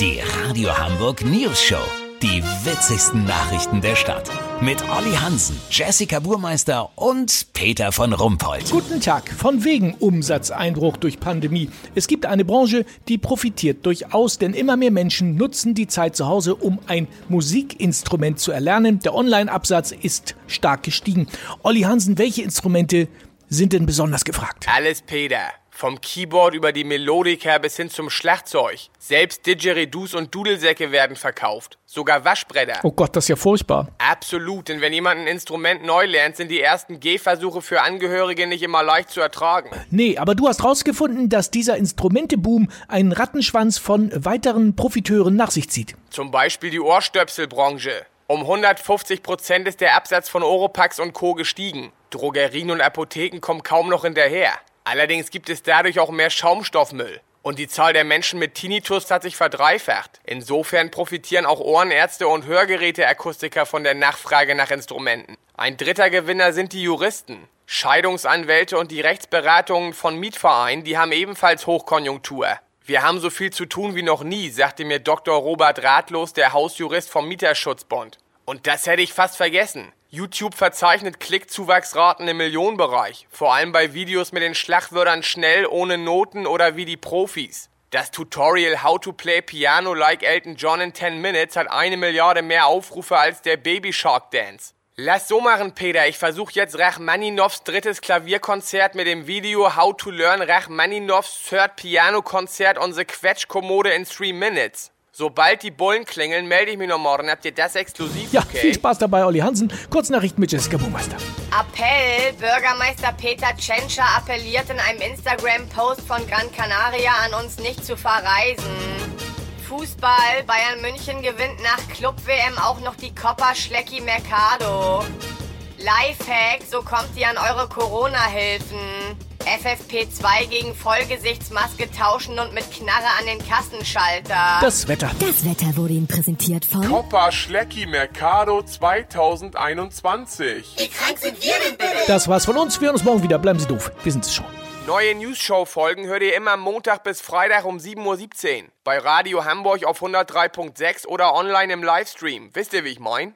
Die Radio Hamburg News Show. Die witzigsten Nachrichten der Stadt. Mit Olli Hansen, Jessica Burmeister und Peter von Rumpold. Guten Tag. Von wegen Umsatzeinbruch durch Pandemie. Es gibt eine Branche, die profitiert durchaus, denn immer mehr Menschen nutzen die Zeit zu Hause, um ein Musikinstrument zu erlernen. Der Online-Absatz ist stark gestiegen. Olli Hansen, welche Instrumente sind denn besonders gefragt? Alles Peter. Vom Keyboard über die Melodika bis hin zum Schlagzeug. Selbst Didgeridoos und Dudelsäcke werden verkauft. Sogar Waschbretter. Oh Gott, das ist ja furchtbar. Absolut, denn wenn jemand ein Instrument neu lernt, sind die ersten Gehversuche für Angehörige nicht immer leicht zu ertragen. Nee, aber du hast rausgefunden, dass dieser Instrumenteboom einen Rattenschwanz von weiteren Profiteuren nach sich zieht. Zum Beispiel die Ohrstöpselbranche. Um 150 Prozent ist der Absatz von Oropax und Co. gestiegen. Drogerien und Apotheken kommen kaum noch hinterher. Allerdings gibt es dadurch auch mehr Schaumstoffmüll. Und die Zahl der Menschen mit Tinnitus hat sich verdreifacht. Insofern profitieren auch Ohrenärzte und Hörgeräteakustiker von der Nachfrage nach Instrumenten. Ein dritter Gewinner sind die Juristen. Scheidungsanwälte und die Rechtsberatungen von Mietvereinen, die haben ebenfalls Hochkonjunktur. Wir haben so viel zu tun wie noch nie, sagte mir Dr. Robert Ratlos, der Hausjurist vom Mieterschutzbund. Und das hätte ich fast vergessen. YouTube verzeichnet Klickzuwachsraten im Millionenbereich, vor allem bei Videos mit den Schlagwörtern schnell, ohne Noten oder wie die Profis. Das Tutorial How to Play Piano Like Elton John in 10 Minutes hat eine Milliarde mehr Aufrufe als der Baby Shark Dance. Lass so machen, Peter. Ich versuche jetzt Rachmaninows drittes Klavierkonzert mit dem Video How to Learn Rachmaninows Third Piano Konzert on the Quetschkommode in 3 Minutes. Sobald die Bullen klingeln, melde ich mich noch morgen. Habt ihr das exklusiv? Ja, okay? viel Spaß dabei, Olli Hansen. Kurznachrichten mit Jessica Burmeister. Appell! Bürgermeister Peter Tschentscher appelliert in einem Instagram-Post von Gran Canaria an uns nicht zu verreisen. Fußball, Bayern München gewinnt nach Club-WM auch noch die Copa Schlecki Mercado. Lifehack, so kommt ihr an eure Corona-Hilfen. FFP2 gegen Vollgesichtsmaske tauschen und mit Knarre an den Kassenschalter. Das Wetter. Das Wetter wurde Ihnen präsentiert von Coppa Schlecki Mercado 2021. Wie krank sind wir denn bitte? Das war's von uns. Wir hören uns morgen wieder. Bleiben Sie doof. Wir sind es schon. Neue News-Show-Folgen hört ihr immer Montag bis Freitag um 7.17 Uhr. Bei Radio Hamburg auf 103.6 oder online im Livestream. Wisst ihr, wie ich mein?